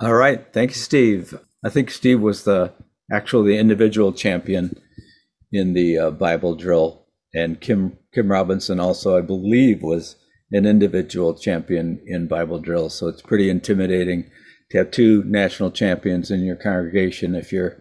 All right. Thank you, Steve. I think Steve was the actually the individual champion in the uh, Bible drill, and Kim Kim Robinson also, I believe, was an individual champion in Bible drill. So it's pretty intimidating to have two national champions in your congregation if you're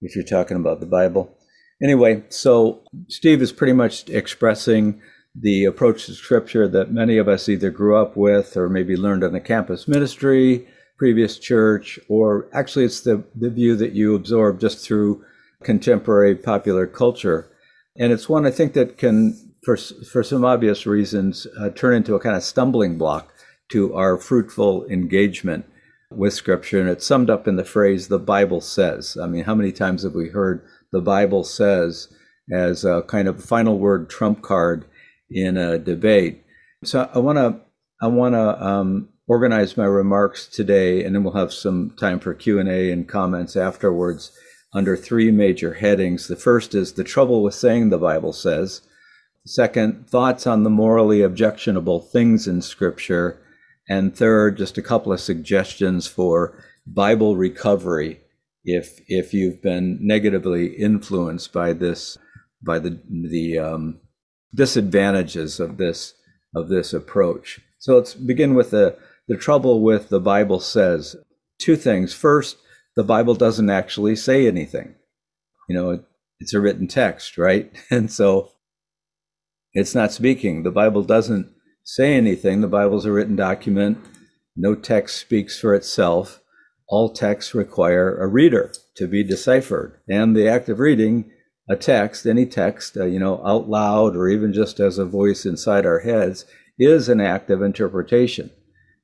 if you're talking about the Bible. Anyway, so Steve is pretty much expressing the approach to scripture that many of us either grew up with or maybe learned on the campus ministry, previous church, or actually it's the, the view that you absorb just through contemporary popular culture. And it's one I think that can, for, for some obvious reasons, uh, turn into a kind of stumbling block to our fruitful engagement with Scripture. And it's summed up in the phrase, the Bible says. I mean, how many times have we heard the Bible says as a kind of final word trump card in a debate? So I want to I want to um, organize my remarks today, and then we'll have some time for Q and A and comments afterwards under three major headings. The first is the trouble with saying the Bible says. Second, thoughts on the morally objectionable things in Scripture. And third, just a couple of suggestions for Bible recovery if if you've been negatively influenced by this by the the um, disadvantages of this of this approach. So let's begin with the the trouble with the Bible says two things. First, the Bible doesn't actually say anything. You know, it, it's a written text, right? And so it's not speaking. The Bible doesn't say anything. The Bible's a written document. No text speaks for itself. All texts require a reader to be deciphered. And the act of reading a text, any text, uh, you know, out loud or even just as a voice inside our heads, is an act of interpretation.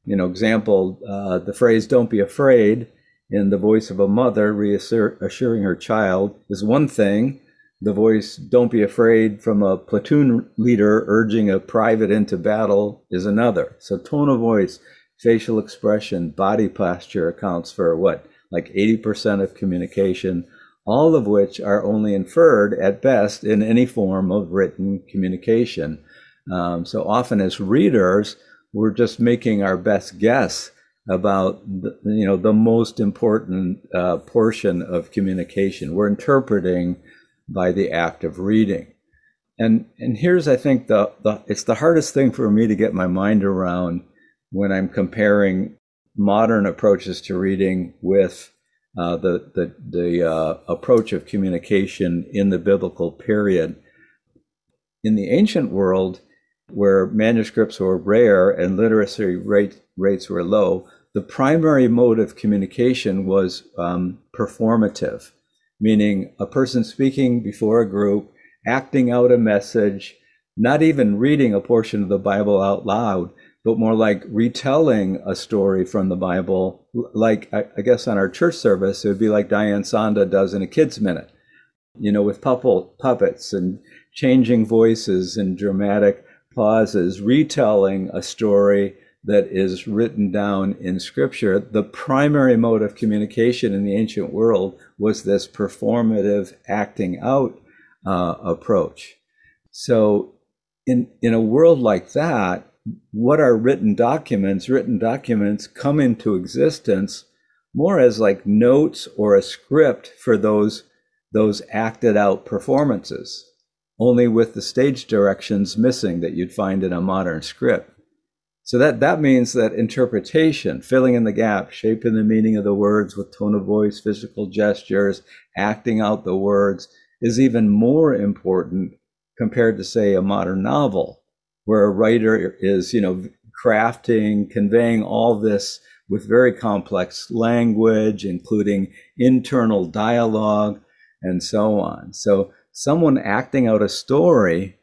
You know, example, uh, the phrase "Don't be afraid" in the voice of a mother reassuring her child is one thing, the voice don't be afraid from a platoon leader urging a private into battle is another. So tone of voice, facial expression, body posture accounts for what? Like 80% of communication, all of which are only inferred at best in any form of written communication. Um, so often as readers, we're just making our best guess about the, you know the most important uh, portion of communication. We're interpreting by the act of reading. And and here's I think the, the it's the hardest thing for me to get my mind around when I'm comparing modern approaches to reading with uh, the the, the uh, approach of communication in the biblical period. In the ancient world, where manuscripts were rare and literacy rate, rates were low, the primary mode of communication was um, performative meaning a person speaking before a group, acting out a message, not even reading a portion of the Bible out loud, but more like retelling a story from the Bible. Like, I, guess on our church service, it would be like Diane Sonda does in a kids' minute, you know, with puppets and changing voices and dramatic pauses, retelling a story that is written down in scripture, the primary mode of communication in the ancient world was this performative acting out uh, approach. So, in, in a world like that, what are written documents? Written documents come into existence more as like notes or a script for those, those acted out performances, only with the stage directions missing that you'd find in a modern script. So that, that means that interpretation, filling in the gap, shaping the meaning of the words with tone of voice, physical gestures, acting out the words is even more important compared to say a modern novel where a writer is, you know, crafting, conveying all this with very complex language, including internal dialogue and so on. So someone acting out a story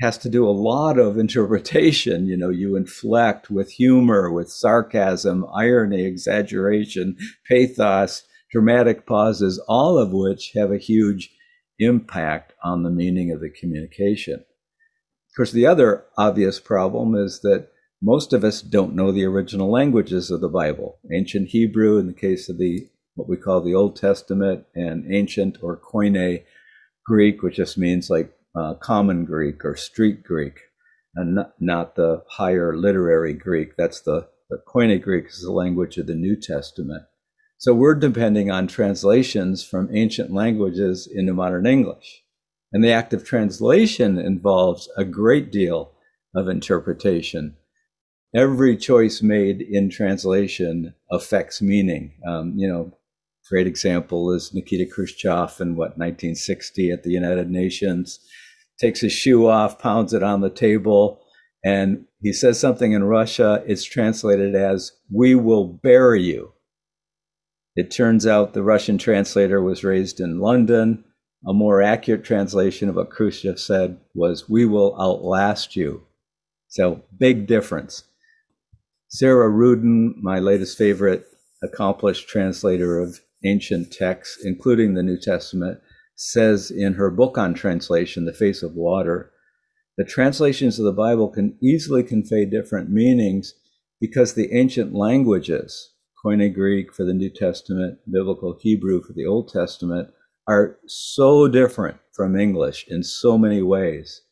has to do a lot of interpretation. You know, you inflect with humor, with sarcasm, irony, exaggeration, pathos, dramatic pauses, all of which have a huge impact on the meaning of the communication. Of course, the other obvious problem is that most of us don't know the original languages of the Bible. Ancient Hebrew, in the case of the what we call the Old Testament, and ancient or Koine Greek, which just means like uh, common Greek or street Greek, and not, not the higher literary Greek. That's the but Koine Greek is the language of the New Testament. So we're depending on translations from ancient languages into modern English. And the act of translation involves a great deal of interpretation. Every choice made in translation affects meaning. Um, you know, great example is Nikita Khrushchev in what 1960 at the United Nations takes his shoe off, pounds it on the table, and he says something in Russia. It's translated as "We will bury you." It turns out the Russian translator was raised in London. A more accurate translation of what Khrushchev said was, We will outlast you. So, big difference. Sarah Ruden, my latest favorite accomplished translator of ancient texts, including the New Testament, says in her book on translation, The Face of Water, the translations of the Bible can easily convey different meanings because the ancient languages, Koine Greek for the New Testament, Biblical Hebrew for the Old Testament, are so different from English in so many ways.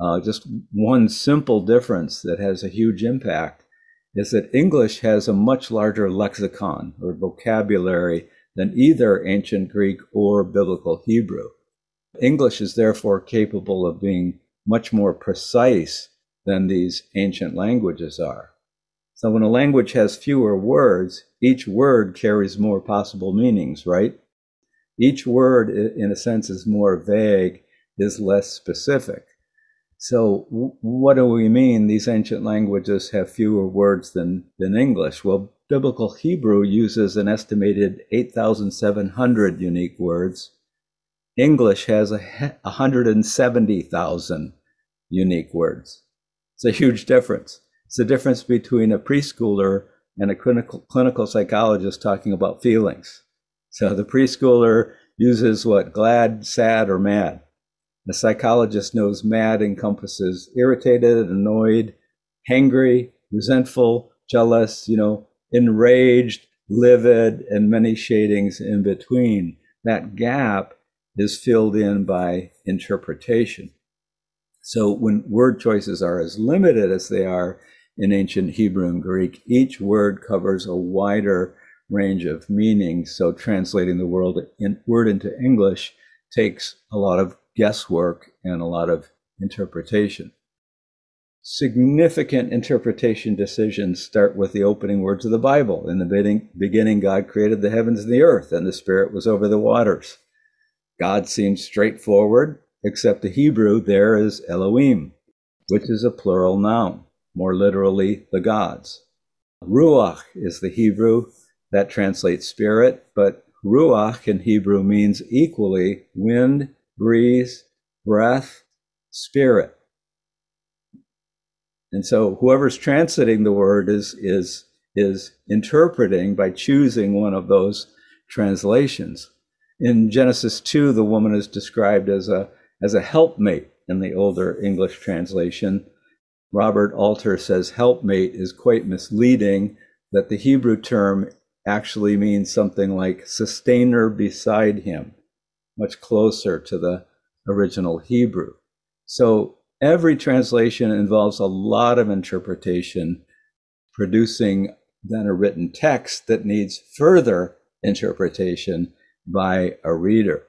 Uh, just one simple difference that has a huge impact is that English has a much larger lexicon or vocabulary than either ancient Greek or biblical Hebrew. English is therefore capable of being much more precise than these ancient languages are. So when a language has fewer words, each word carries more possible meanings, right? Each word, in a sense, is more vague, is less specific. So, what do we mean? These ancient languages have fewer words than, than English. Well, Biblical Hebrew uses an estimated 8,700 unique words. English has a 170,000 unique words. It's a huge difference. It's the difference between a preschooler and a clinical, clinical psychologist talking about feelings. So the preschooler uses what? Glad, sad, or mad. The psychologist knows mad encompasses irritated, annoyed, hangry, resentful, jealous, you know, enraged, livid, and many shadings in between. That gap is filled in by interpretation. So when word choices are as limited as they are in ancient Hebrew and Greek, each word covers a wider range of meanings. So translating the word, in, word into English takes a lot of guesswork and a lot of interpretation. Significant interpretation decisions start with the opening words of the Bible. In the beginning, God created the heavens and the earth, and the Spirit was over the waters. God seems straightforward, except the Hebrew there is Elohim, which is a plural noun more literally, the gods. Ruach is the Hebrew that translates spirit, but Ruach in Hebrew means equally wind, breeze, breath, spirit. And so whoever's translating the word is, is, is interpreting by choosing one of those translations. In Genesis 2, the woman is described as a, as a helpmate in the older English translation, Robert Alter says helpmate is quite misleading, that the Hebrew term actually means something like sustainer beside him, much closer to the original Hebrew. So every translation involves a lot of interpretation, producing then a written text that needs further interpretation by a reader.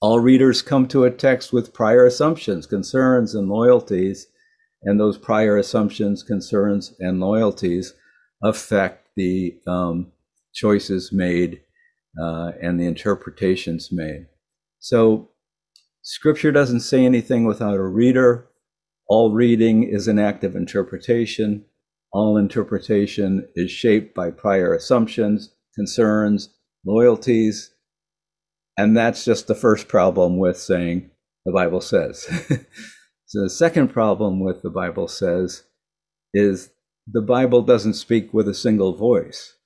All readers come to a text with prior assumptions, concerns, and loyalties and those prior assumptions, concerns, and loyalties affect the um, choices made uh, and the interpretations made. So, scripture doesn't say anything without a reader. All reading is an act of interpretation. All interpretation is shaped by prior assumptions, concerns, loyalties. And that's just the first problem with saying the Bible says. So the second problem with the Bible says is the Bible doesn't speak with a single voice.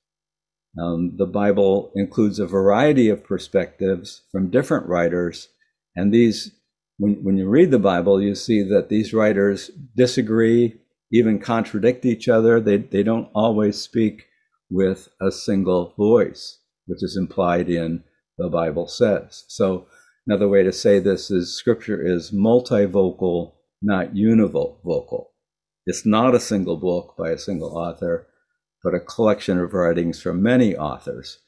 Um, the Bible includes a variety of perspectives from different writers, and these, when, when you read the Bible, you see that these writers disagree, even contradict each other. They, they don't always speak with a single voice, which is implied in the Bible says. So another way to say this is Scripture is multivocal not univocal. It's not a single book by a single author, but a collection of writings from many authors.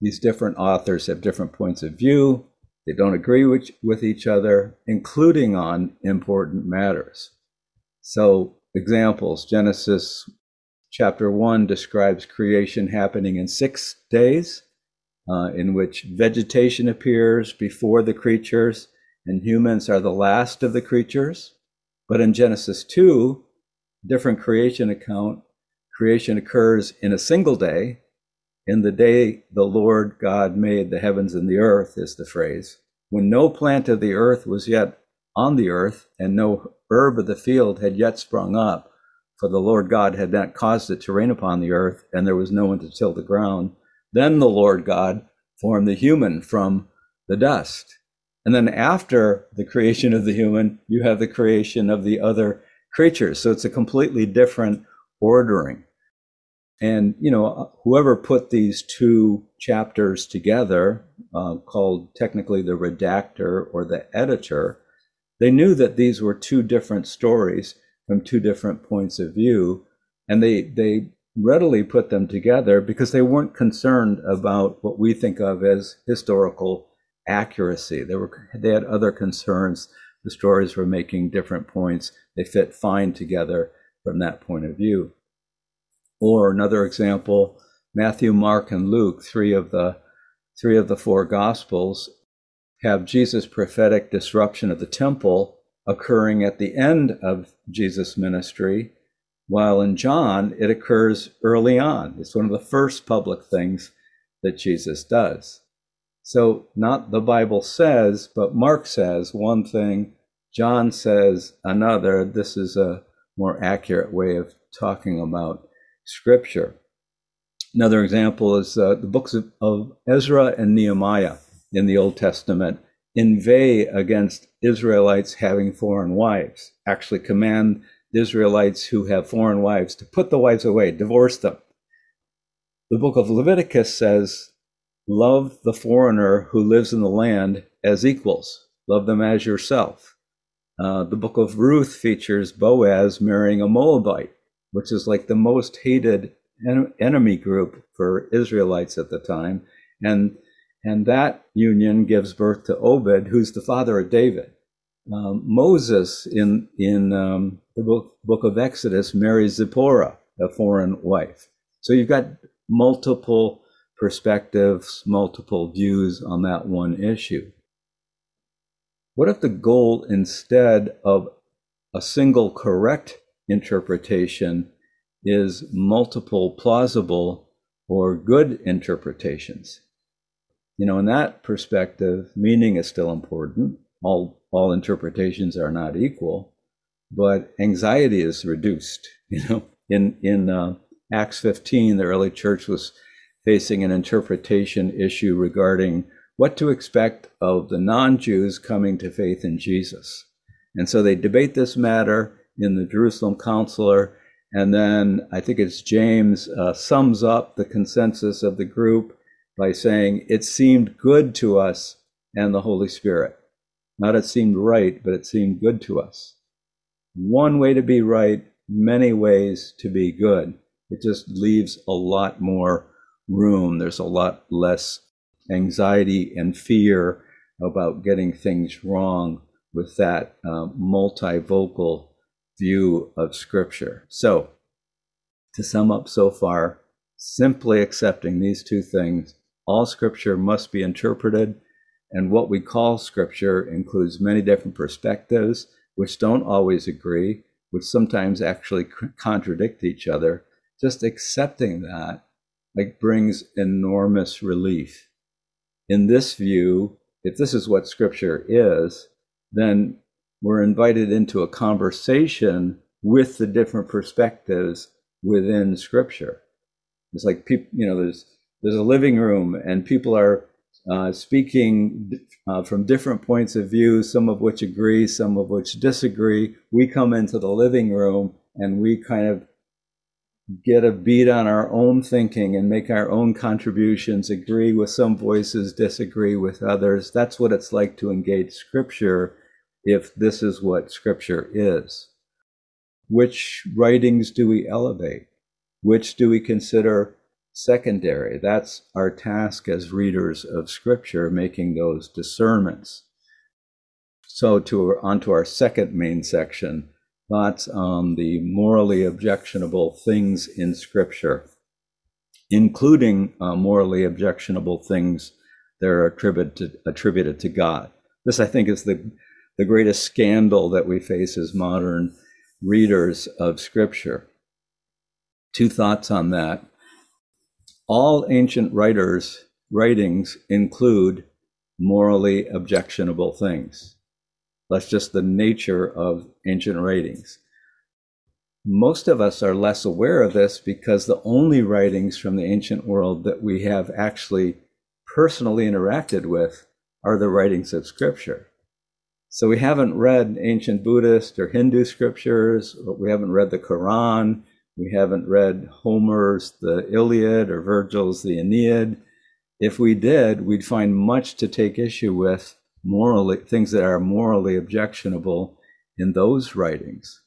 These different authors have different points of view. They don't agree with, with each other, including on important matters. So, examples Genesis chapter 1 describes creation happening in six days, uh, in which vegetation appears before the creatures, and humans are the last of the creatures. But in Genesis 2, different creation account, creation occurs in a single day. In the day the Lord God made the heavens and the earth, is the phrase, when no plant of the earth was yet on the earth, and no herb of the field had yet sprung up, for the Lord God had not caused it to rain upon the earth, and there was no one to till the ground. Then the Lord God formed the human from the dust. And then after the creation of the human, you have the creation of the other creatures. So it's a completely different ordering. And, you know, whoever put these two chapters together, uh, called technically the redactor or the editor, they knew that these were two different stories from two different points of view. And they, they readily put them together because they weren't concerned about what we think of as historical accuracy. They were they had other concerns. The stories were making different points. They fit fine together from that point of view. Or another example, Matthew, Mark, and Luke, three of the three of the four gospels, have Jesus' prophetic disruption of the temple occurring at the end of Jesus' ministry, while in John it occurs early on. It's one of the first public things that Jesus does. So, not the Bible says, but Mark says one thing, John says another. This is a more accurate way of talking about Scripture. Another example is uh, the books of, of Ezra and Nehemiah in the Old Testament inveigh against Israelites having foreign wives, actually command the Israelites who have foreign wives to put the wives away, divorce them. The book of Leviticus says Love the foreigner who lives in the land as equals. Love them as yourself. Uh, the book of Ruth features Boaz marrying a Moabite, which is like the most hated en- enemy group for Israelites at the time. And, and that union gives birth to Obed, who's the father of David. Um, Moses in, in um, the book, book of Exodus marries Zipporah, a foreign wife. So you've got multiple perspectives, multiple views on that one issue. What if the goal, instead of a single correct interpretation, is multiple plausible or good interpretations? You know, in that perspective, meaning is still important. All, all interpretations are not equal, but anxiety is reduced. You know, in, in uh, Acts 15, the early church was facing an interpretation issue regarding what to expect of the non Jews coming to faith in Jesus. And so they debate this matter in the Jerusalem Counselor. And then I think it's James uh, sums up the consensus of the group by saying, It seemed good to us and the Holy Spirit. Not it seemed right, but it seemed good to us. One way to be right, many ways to be good. It just leaves a lot more room, there's a lot less anxiety and fear about getting things wrong with that uh, multivocal view of Scripture. So, to sum up so far, simply accepting these two things, all Scripture must be interpreted, and what we call Scripture includes many different perspectives, which don't always agree, which sometimes actually contradict each other. Just accepting that like brings enormous relief. In this view, if this is what scripture is, then we're invited into a conversation with the different perspectives within scripture. It's like people, you know, there's there's a living room and people are uh, speaking uh, from different points of view, some of which agree, some of which disagree. We come into the living room and we kind of get a beat on our own thinking and make our own contributions, agree with some voices, disagree with others. That's what it's like to engage scripture if this is what scripture is. Which writings do we elevate? Which do we consider secondary? That's our task as readers of Scripture, making those discernments. So, to onto our second main section thoughts on the morally objectionable things in Scripture, including uh, morally objectionable things that are attributed to, attributed to God. This, I think, is the, the greatest scandal that we face as modern readers of Scripture. Two thoughts on that. All ancient writers' writings include morally objectionable things. That's just the nature of ancient writings. Most of us are less aware of this because the only writings from the ancient world that we have actually personally interacted with are the writings of Scripture. So we haven't read ancient Buddhist or Hindu scriptures, we haven't read the Quran, we haven't read Homer's The Iliad or Virgil's The Aeneid. If we did, we'd find much to take issue with morally things that are morally objectionable in those writings.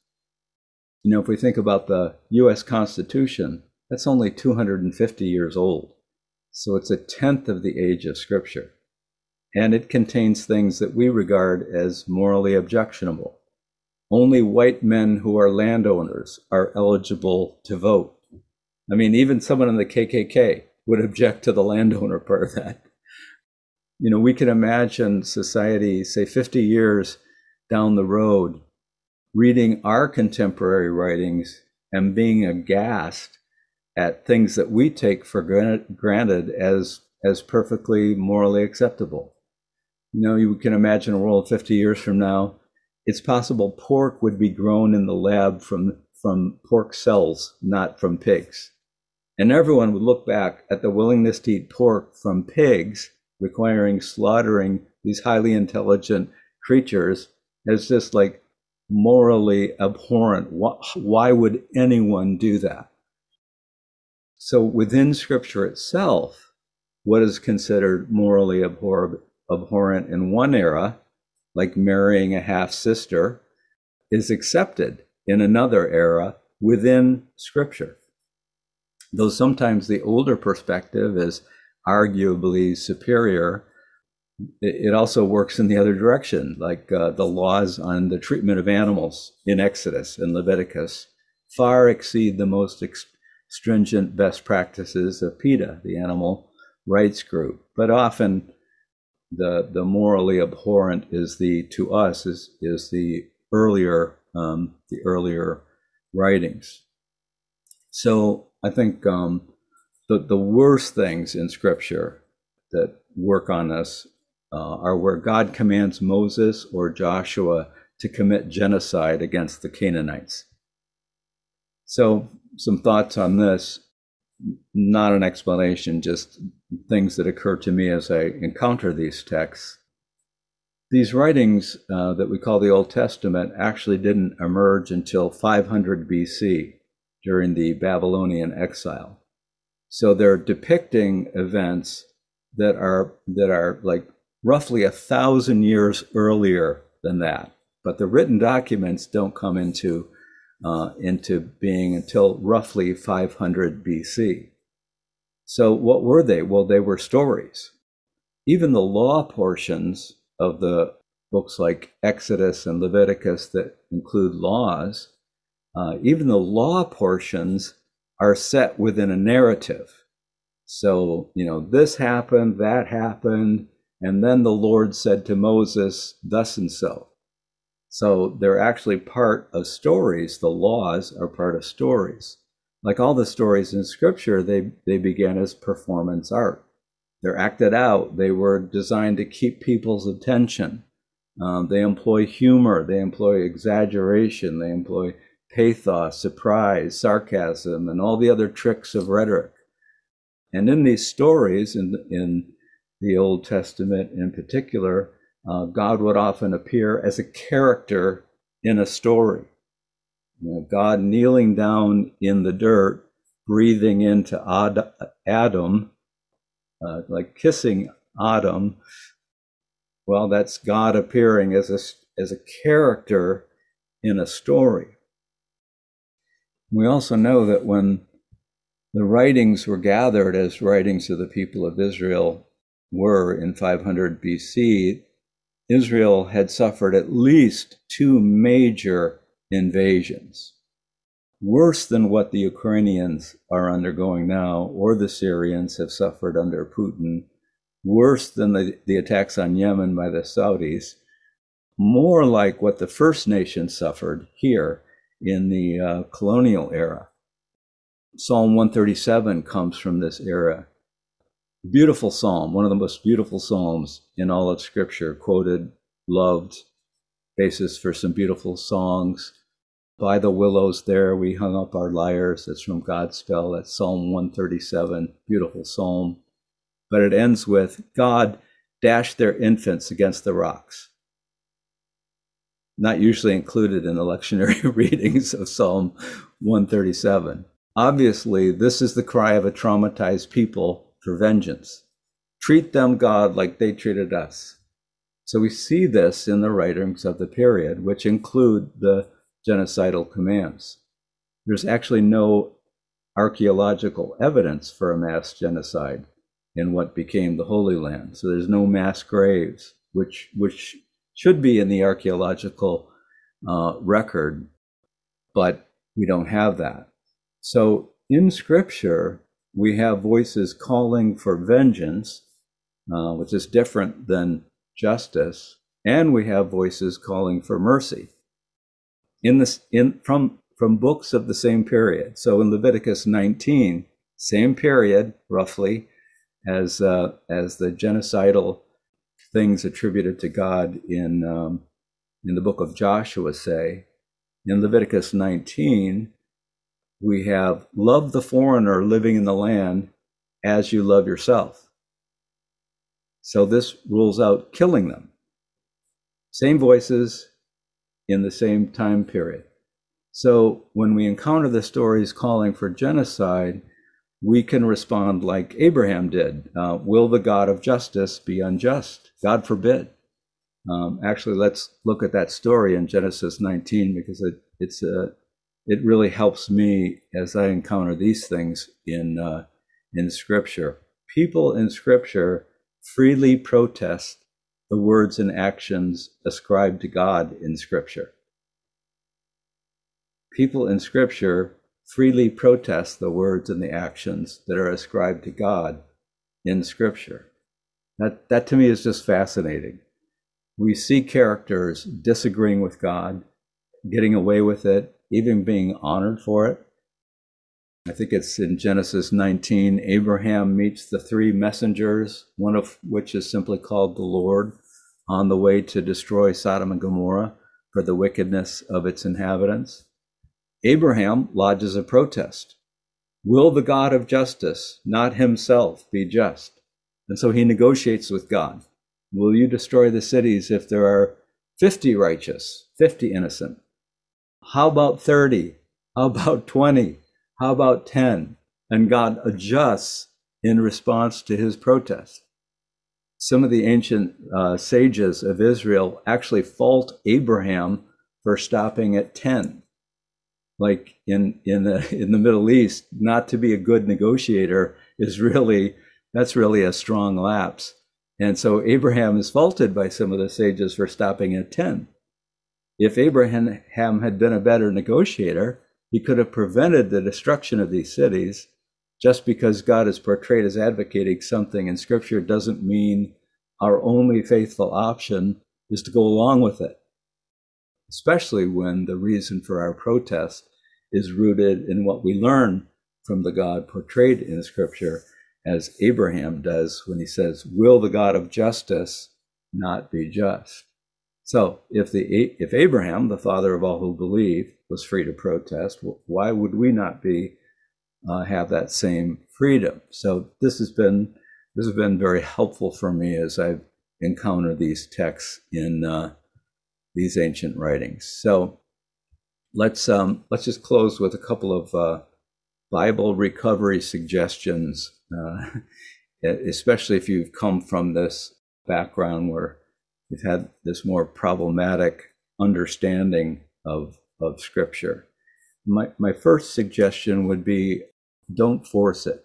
You know, if we think about the US Constitution, that's only 250 years old. So it's a tenth of the age of Scripture. And it contains things that we regard as morally objectionable. Only white men who are landowners are eligible to vote. I mean, even someone in the KKK would object to the landowner part of that you know, we can imagine society, say 50 years down the road, reading our contemporary writings and being aghast at things that we take for granted as as perfectly morally acceptable. You know, you can imagine a world 50 years from now, it's possible pork would be grown in the lab from from pork cells, not from pigs. And everyone would look back at the willingness to eat pork from pigs requiring slaughtering these highly intelligent creatures as just like morally abhorrent. Why would anyone do that? So within scripture itself, what is considered morally abhor- abhorrent in one era, like marrying a half sister, is accepted in another era within scripture. Though sometimes the older perspective is arguably superior, it also works in the other direction, like uh, the laws on the treatment of animals in Exodus and Leviticus far exceed the most ex- stringent best practices of PETA, the animal rights group. But often, the the morally abhorrent is the to us is is the earlier um, the earlier writings. So I think um, the, the worst things in scripture that work on us uh, are where God commands Moses or Joshua to commit genocide against the Canaanites. So, some thoughts on this, not an explanation, just things that occur to me as I encounter these texts. These writings uh, that we call the Old Testament actually didn't emerge until 500 BC during the Babylonian exile. So they're depicting events that are that are like roughly a thousand years earlier than that. But the written documents don't come into uh, into being until roughly 500 BC. So what were they? Well, they were stories. Even the law portions of the books like Exodus and Leviticus that include laws, uh, even the law portions are set within a narrative. So, you know, this happened, that happened, and then the Lord said to Moses, thus and so. So they're actually part of stories. The laws are part of stories. Like all the stories in scripture, they, they began as performance art. They're acted out. They were designed to keep people's attention. Um, they employ humor. They employ exaggeration. They employ pathos, surprise, sarcasm, and all the other tricks of rhetoric. And in these stories, in, in the Old Testament in particular, uh, God would often appear as a character in a story. You know, God kneeling down in the dirt, breathing into Ad- Adam, uh, like kissing Adam. Well, that's God appearing as a, as a character in a story. We also know that when the writings were gathered as writings of the people of Israel were in 500 BC, Israel had suffered at least two major invasions, worse than what the Ukrainians are undergoing now, or the Syrians have suffered under Putin, worse than the, the attacks on Yemen by the Saudis, more like what the First Nations suffered here in the uh, colonial era. Psalm 137 comes from this era. Beautiful psalm, one of the most beautiful psalms in all of Scripture, quoted, loved, basis for some beautiful songs. By the willows there we hung up our lyres. That's from Godspell. That's Psalm 137, beautiful psalm. But it ends with God dashed their infants against the rocks. Not usually included in the lectionary readings of Psalm 137. Obviously, this is the cry of a traumatized people for vengeance. Treat them, God, like they treated us. So we see this in the writings of the period, which include the genocidal commands. There's actually no archaeological evidence for a mass genocide in what became the Holy Land. So there's no mass graves, which which should be in the archaeological uh, record, but we don't have that. So in Scripture, we have voices calling for vengeance, uh, which is different than justice, and we have voices calling for mercy. In this, in from from books of the same period. So in Leviticus 19, same period roughly, as uh, as the genocidal things attributed to God in um, in the book of Joshua say. In Leviticus 19, we have love the foreigner living in the land as you love yourself. So this rules out killing them. Same voices in the same time period. So when we encounter the stories calling for genocide, we can respond like Abraham did uh, Will the God of justice be unjust? God forbid. Um, actually, let's look at that story in Genesis 19 because it, it's a it really helps me as I encounter these things in uh, in Scripture. People in Scripture freely protest the words and actions ascribed to God in Scripture. People in Scripture freely protest the words and the actions that are ascribed to God in Scripture. That, that to me is just fascinating. We see characters disagreeing with God, getting away with it, even being honored for it. I think it's in Genesis 19. Abraham meets the three messengers, one of which is simply called the Lord, on the way to destroy Sodom and Gomorrah for the wickedness of its inhabitants. Abraham lodges a protest. Will the God of justice not himself be just? And so he negotiates with God. Will you destroy the cities if there are 50 righteous, 50 innocent? How about 30? How about 20? How about 10? And God adjusts in response to his protest. Some of the ancient uh, sages of Israel actually fault Abraham for stopping at 10. Like in, in, the, in the Middle East, not to be a good negotiator is really, that's really a strong lapse. And so Abraham is faulted by some of the sages for stopping at 10. If Abraham had been a better negotiator, he could have prevented the destruction of these cities. Just because God is portrayed as advocating something in Scripture doesn't mean our only faithful option is to go along with it, especially when the reason for our protest is rooted in what we learn from the God portrayed in Scripture, as Abraham does when he says, Will the God of justice not be just? So if the if Abraham, the father of all who believe, was free to protest, why would we not be uh, have that same freedom? So this has been this has been very helpful for me as I've encountered these texts in uh, these ancient writings. So let's um, let's just close with a couple of uh, Bible recovery suggestions, uh, especially if you've come from this background where we've had this more problematic understanding of, of Scripture. My, my first suggestion would be don't force it.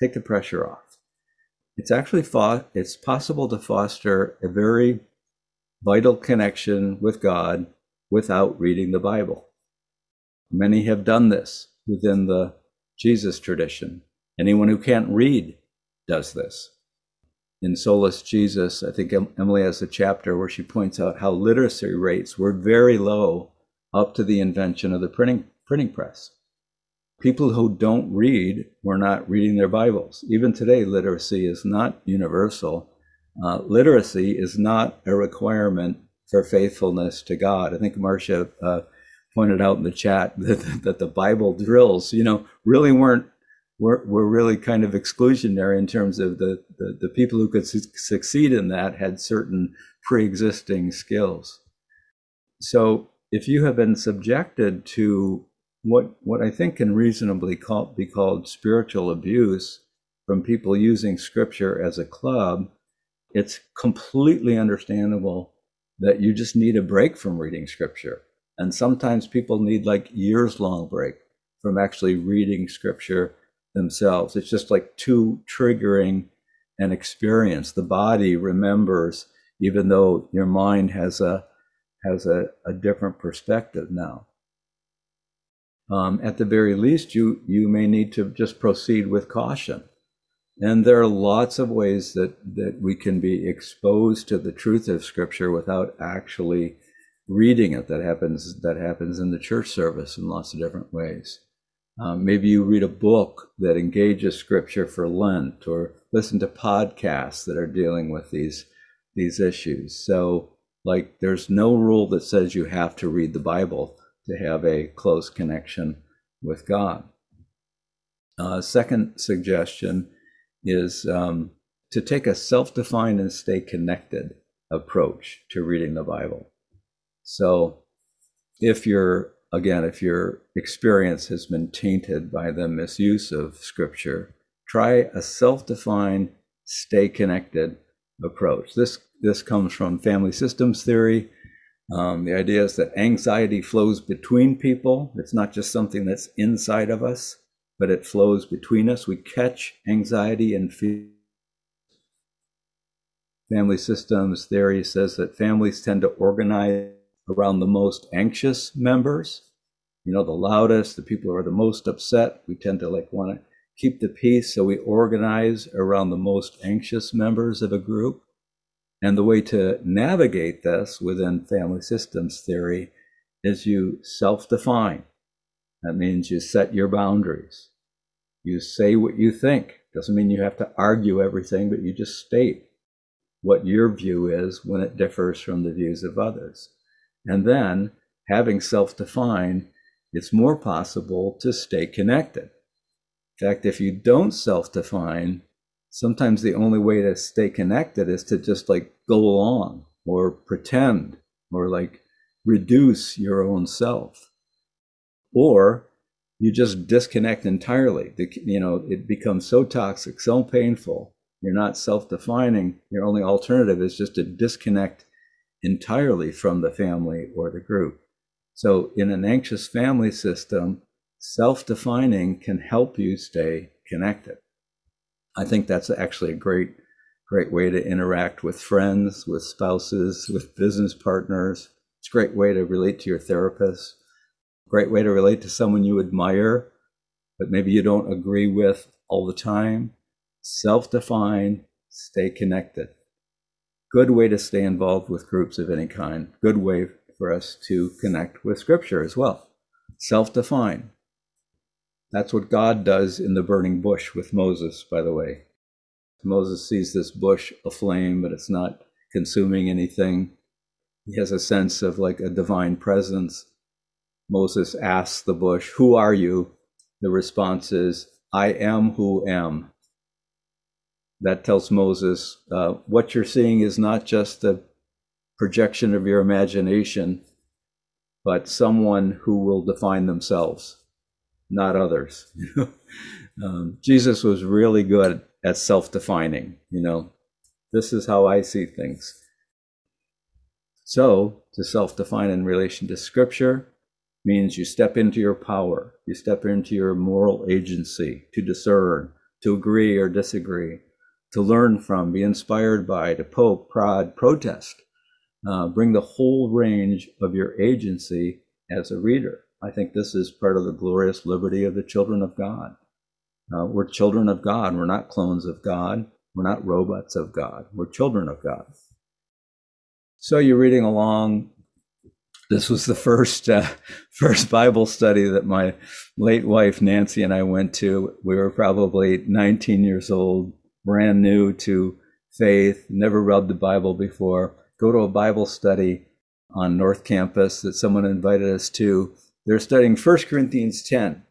Take the pressure off. It's actually fo- it's possible to foster a very vital connection with God without reading the Bible. Many have done this within the Jesus tradition. Anyone who can't read does this. In Solus Jesus, I think Emily has a chapter where she points out how literacy rates were very low up to the invention of the printing, printing press. People who don't read were not reading their Bibles. Even today, literacy is not universal. Uh, literacy is not a requirement for faithfulness to God. I think Marcia uh, pointed out in the chat that, that the Bible drills, you know, really weren't were, were really kind of exclusionary in terms of the, the, the people who could su- succeed in that had certain pre-existing skills. So if you have been subjected to what what I think can reasonably call, be called spiritual abuse from people using scripture as a club, it's completely understandable that you just need a break from reading scripture. And sometimes people need like years long break from actually reading scripture themselves. It's just like too triggering an experience. The body remembers, even though your mind has a has a, a different perspective now. Um, at the very least, you you may need to just proceed with caution. And there are lots of ways that, that we can be exposed to the truth of Scripture without actually reading it. That happens that happens in the church service in lots of different ways. Um, maybe you read a book that engages Scripture for Lent, or listen to podcasts that are dealing with these these issues. So, like, there's no rule that says you have to read the Bible to have a close connection with God. Uh, second suggestion is um, to take a self defined and stay connected approach to reading the Bible. So, if you're, again, if your experience has been tainted by the misuse of Scripture, try a self defined, stay connected approach. This, this comes from family systems theory. Um, the idea is that anxiety flows between people. It's not just something that's inside of us but it flows between us. We catch anxiety and fear. Family systems theory says that families tend to organize around the most anxious members. You know, the loudest, the people who are the most upset. We tend to like want to keep the peace, so we organize around the most anxious members of a group. And the way to navigate this within family systems theory is you self define. That means you set your boundaries. You say what you think. Doesn't mean you have to argue everything, but you just state what your view is when it differs from the views of others. And then, having self defined, it's more possible to stay connected. In fact, if you don't self define, sometimes the only way to stay connected is to just like go along or pretend or like reduce your own self. Or you just disconnect entirely. You know, it becomes so toxic, so painful. You're not self-defining. Your only alternative is just to disconnect entirely from the family or the group. So in an anxious family system, self-defining can help you stay connected. I think that's actually a great, great way to interact with friends, with spouses, with business partners. It's a great way to relate to your therapist great way to relate to someone you admire, but maybe you don't agree with all the time. Self define, stay connected. Good way to stay involved with groups of any kind. Good way for us to connect with Scripture as well. Self define. That's what God does in the burning bush with Moses, by the way. Moses sees this bush aflame, but it's not consuming anything. He has a sense of like a divine presence Moses asks the bush, Who are you? The response is, I am who am. That tells Moses, uh, What you're seeing is not just a projection of your imagination, but someone who will define themselves, not others. um, Jesus was really good at self defining, you know, this is how I see things. So, to self define in relation to Scripture, means you step into your power, you step into your moral agency to discern, to agree or disagree, to learn from, be inspired by, to poke, prod, protest. Uh, bring the whole range of your agency as a reader. I think this is part of the glorious liberty of the children of God. Uh, we're children of God. We're not clones of God. We're not robots of God. We're children of God. So you're reading along. This was the first uh, first Bible study that my late wife Nancy and I went to. We were probably 19 years old, brand new to faith, never read the Bible before. Go to a Bible study on North Campus that someone invited us to. They're studying 1 Corinthians 10.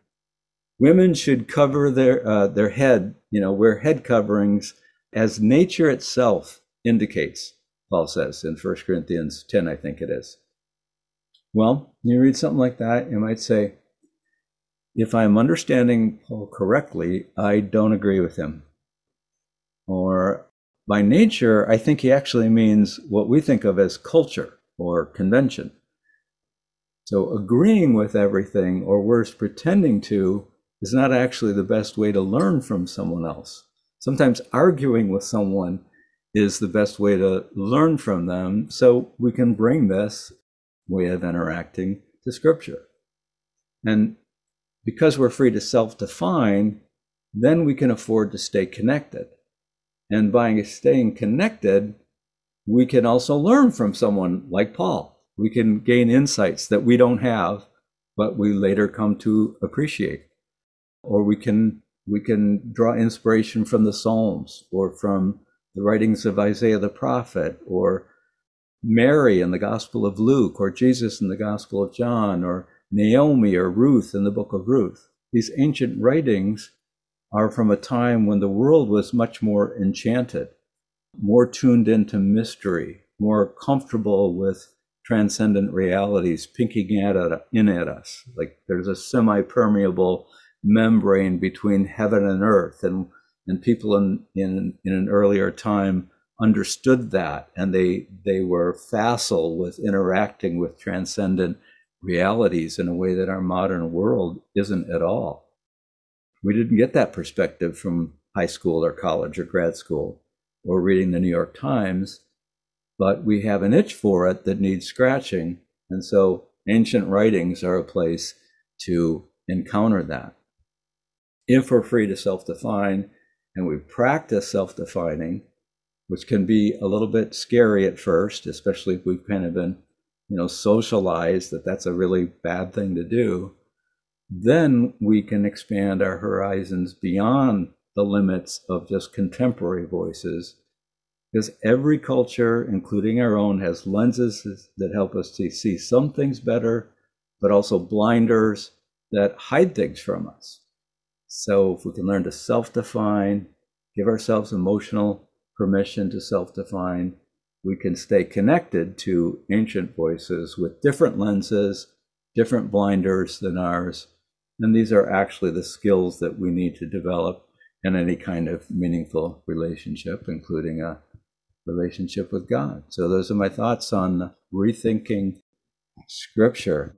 Women should cover their uh, their head, you know, wear head coverings as nature itself indicates. Paul says in 1 Corinthians 10, I think it is. Well, you read something like that, you might say, if I'm understanding Paul correctly, I don't agree with him. Or by nature, I think he actually means what we think of as culture or convention. So agreeing with everything, or worse, pretending to, is not actually the best way to learn from someone else. Sometimes arguing with someone is the best way to learn from them so we can bring this way of interacting to Scripture. And because we're free to self define, then we can afford to stay connected. And by staying connected, we can also learn from someone like Paul. We can gain insights that we don't have, but we later come to appreciate. Or we can we can draw inspiration from the Psalms or from the writings of Isaiah the prophet or Mary in the Gospel of Luke or Jesus in the Gospel of John or Naomi or Ruth in the book of Ruth. These ancient writings are from a time when the world was much more enchanted, more tuned into mystery, more comfortable with transcendent realities pinking at in at us. Like there's a semi-permeable membrane between heaven and earth, and and people in in in an earlier time understood that, and they they were facile with interacting with transcendent realities in a way that our modern world isn't at all. We didn't get that perspective from high school or college or grad school or reading the New York Times, but we have an itch for it that needs scratching. And so ancient writings are a place to encounter that. If we're free to self define and we practice self defining, which can be a little bit scary at first, especially if we've kind of been, you know, socialized that that's a really bad thing to do then we can expand our horizons beyond the limits of just contemporary voices. Because every culture, including our own, has lenses that help us to see some things better, but also blinders that hide things from us. So if we can learn to self define, give ourselves emotional permission to self define, we can stay connected to ancient voices with different lenses, different blinders than ours, and these are actually the skills that we need to develop in any kind of meaningful relationship, including a relationship with God. So, those are my thoughts on rethinking scripture.